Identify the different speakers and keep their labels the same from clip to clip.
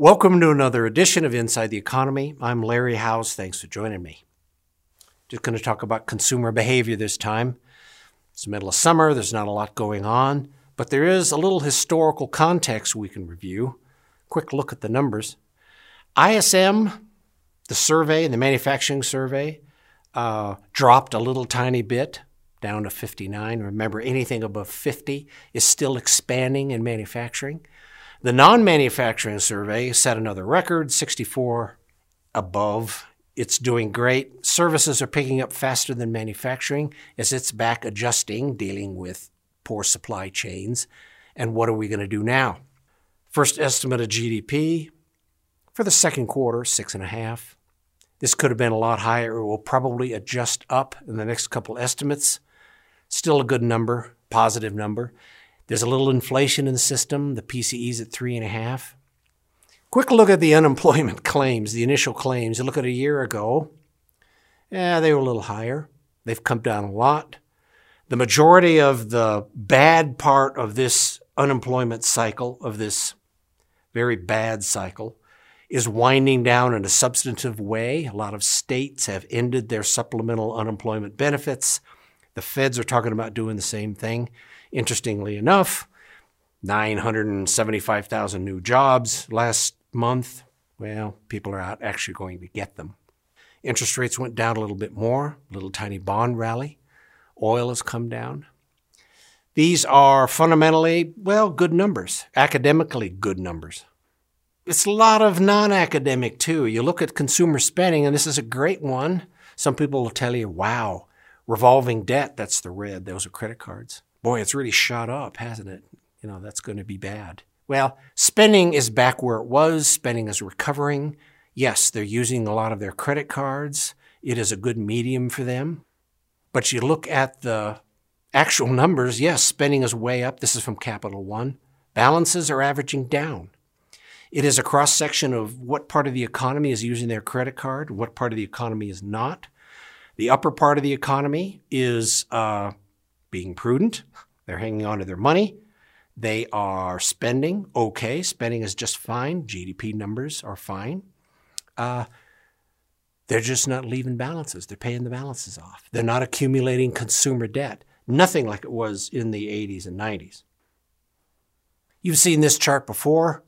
Speaker 1: Welcome to another edition of Inside the Economy. I'm Larry Howes. Thanks for joining me. Just going to talk about consumer behavior this time. It's the middle of summer, there's not a lot going on, but there is a little historical context we can review. Quick look at the numbers. ISM, the survey, the manufacturing survey, uh, dropped a little tiny bit down to 59. Remember, anything above 50 is still expanding in manufacturing. The non manufacturing survey set another record, 64 above. It's doing great. Services are picking up faster than manufacturing as it's back adjusting, dealing with poor supply chains. And what are we going to do now? First estimate of GDP for the second quarter, six and a half. This could have been a lot higher. It will probably adjust up in the next couple estimates. Still a good number, positive number. There's a little inflation in the system. The PCE's at three and a half. Quick look at the unemployment claims, the initial claims. You look at a year ago, yeah, they were a little higher. They've come down a lot. The majority of the bad part of this unemployment cycle, of this very bad cycle, is winding down in a substantive way. A lot of states have ended their supplemental unemployment benefits. The feds are talking about doing the same thing. Interestingly enough, 975,000 new jobs last month. Well, people are out actually going to get them. Interest rates went down a little bit more, a little tiny bond rally. Oil has come down. These are fundamentally, well, good numbers, academically good numbers. It's a lot of non academic too. You look at consumer spending, and this is a great one. Some people will tell you, wow, revolving debt, that's the red, those are credit cards boy, it's really shot up, hasn't it? You know, that's going to be bad. Well, spending is back where it was. Spending is recovering. Yes, they're using a lot of their credit cards. It is a good medium for them. But you look at the actual numbers, yes, spending is way up. This is from Capital One. Balances are averaging down. It is a cross section of what part of the economy is using their credit card, what part of the economy is not. The upper part of the economy is uh, being prudent. They're hanging on to their money. They are spending okay. Spending is just fine. GDP numbers are fine. Uh, they're just not leaving balances. They're paying the balances off. They're not accumulating consumer debt. Nothing like it was in the 80s and 90s. You've seen this chart before.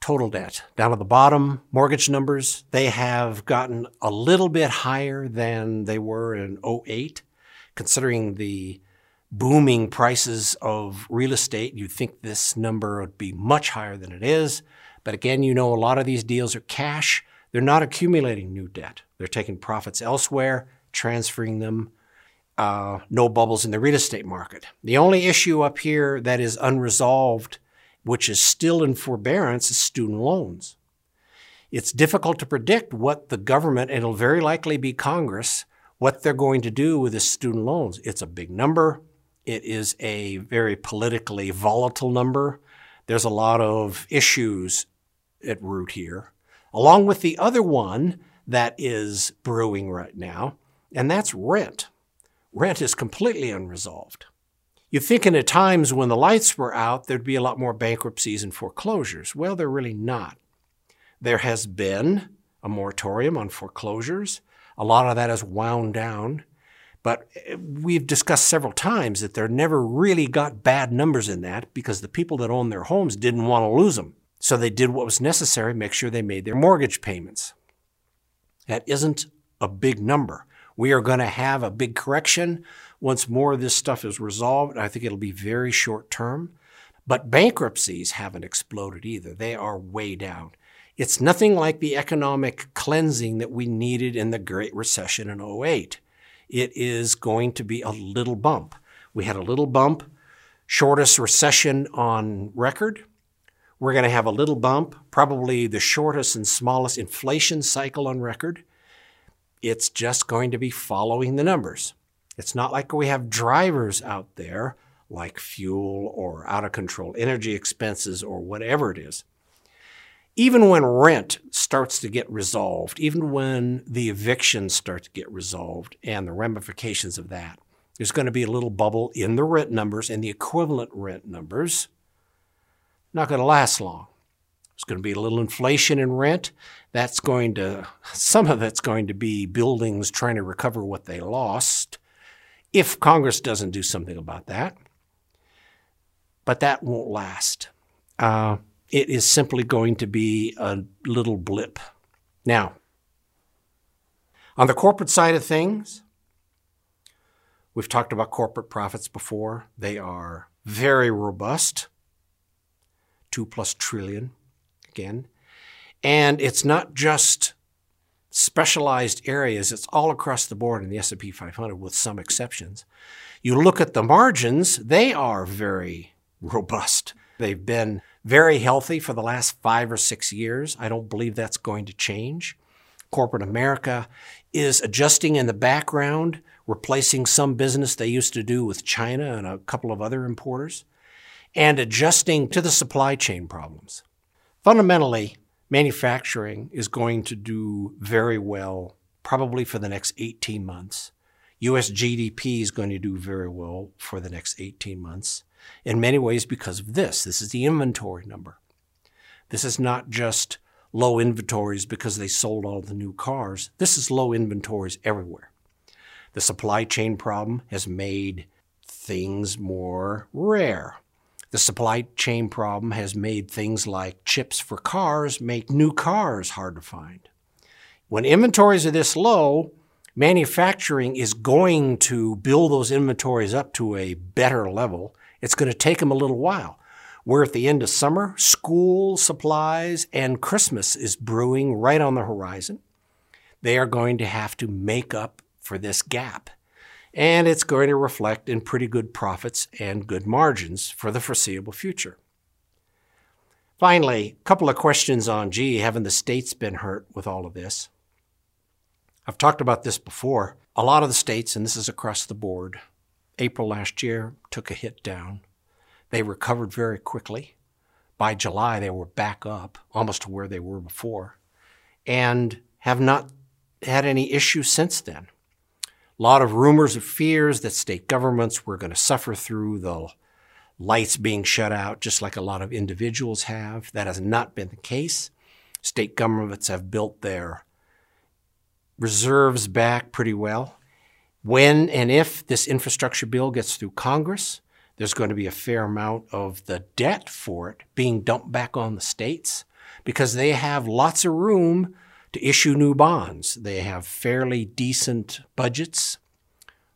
Speaker 1: Total debt. Down at the bottom, mortgage numbers, they have gotten a little bit higher than they were in 08 considering the booming prices of real estate, you'd think this number would be much higher than it is. But again, you know, a lot of these deals are cash. They're not accumulating new debt. They're taking profits elsewhere, transferring them. Uh, no bubbles in the real estate market. The only issue up here that is unresolved, which is still in forbearance, is student loans. It's difficult to predict what the government, and it'll very likely be Congress, what they're going to do with the student loans. It's a big number. It is a very politically volatile number. There's a lot of issues at root here, along with the other one that is brewing right now, and that's rent. Rent is completely unresolved. You'd think in the times when the lights were out, there'd be a lot more bankruptcies and foreclosures. Well, they're really not. There has been a moratorium on foreclosures. A lot of that is wound down. But eh, we've discussed several times that there never really got bad numbers in that because the people that owned their homes didn't want to lose them. So they did what was necessary, to make sure they made their mortgage payments. That isn't a big number. We are going to have a big correction once more of this stuff is resolved. I think it'll be very short term. But bankruptcies haven't exploded either. They are way down. It's nothing like the economic cleansing that we needed in the Great Recession in 08. It is going to be a little bump. We had a little bump, shortest recession on record. We're going to have a little bump, probably the shortest and smallest inflation cycle on record. It's just going to be following the numbers. It's not like we have drivers out there like fuel or out of control energy expenses or whatever it is even when rent starts to get resolved, even when the evictions start to get resolved and the ramifications of that, there's going to be a little bubble in the rent numbers and the equivalent rent numbers. Not going to last long. There's going to be a little inflation in rent. That's going to, some of it's going to be buildings trying to recover what they lost if Congress doesn't do something about that. But that won't last. Uh, it is simply going to be a little blip. Now, on the corporate side of things, we've talked about corporate profits before. They are very robust, two plus trillion again. And it's not just specialized areas, it's all across the board in the S&P 500 with some exceptions. You look at the margins, they are very robust. They've been very healthy for the last five or six years. I don't believe that's going to change. Corporate America is adjusting in the background, replacing some business they used to do with China and a couple of other importers, and adjusting to the supply chain problems. Fundamentally, manufacturing is going to do very well probably for the next 18 months. US GDP is going to do very well for the next 18 months in many ways because of this. This is the inventory number. This is not just low inventories because they sold all the new cars. This is low inventories everywhere. The supply chain problem has made things more rare. The supply chain problem has made things like chips for cars make new cars hard to find. When inventories are this low, manufacturing is going to build those inventories up to a better level it's going to take them a little while. We're at the end of summer, school supplies, and Christmas is brewing right on the horizon. They are going to have to make up for this gap. And it's going to reflect in pretty good profits and good margins for the foreseeable future. Finally, a couple of questions on gee, haven't the states been hurt with all of this? I've talked about this before. A lot of the states, and this is across the board, April last year took a hit down. They recovered very quickly. By July, they were back up, almost to where they were before, and have not had any issues since then. A lot of rumors of fears that state governments were going to suffer through the lights being shut out, just like a lot of individuals have. That has not been the case. State governments have built their reserves back pretty well. When and if this infrastructure bill gets through Congress, there's going to be a fair amount of the debt for it being dumped back on the states because they have lots of room to issue new bonds. They have fairly decent budgets.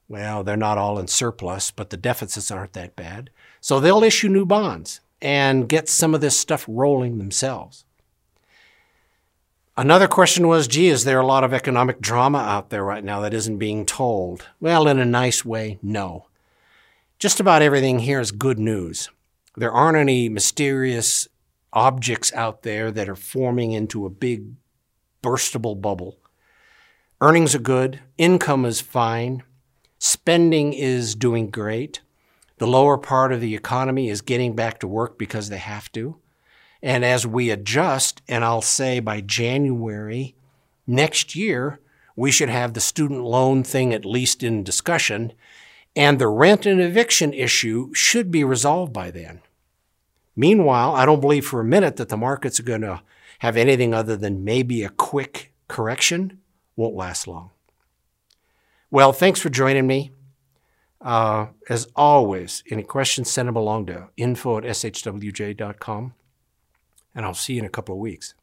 Speaker 1: Well, they're not all in surplus, but the deficits aren't that bad. So they'll issue new bonds and get some of this stuff rolling themselves. Another question was, gee, is there a lot of economic drama out there right now that isn't being told? Well, in a nice way, no. Just about everything here is good news. There aren't any mysterious objects out there that are forming into a big burstable bubble. Earnings are good, income is fine, spending is doing great. The lower part of the economy is getting back to work because they have to. And as we adjust, and I'll say by January next year, we should have the student loan thing at least in discussion, and the rent and eviction issue should be resolved by then. Meanwhile, I don't believe for a minute that the markets are going to have anything other than maybe a quick correction. Won't last long. Well, thanks for joining me. Uh, as always, any questions, send them along to info at shwj.com and I'll see you in a couple of weeks.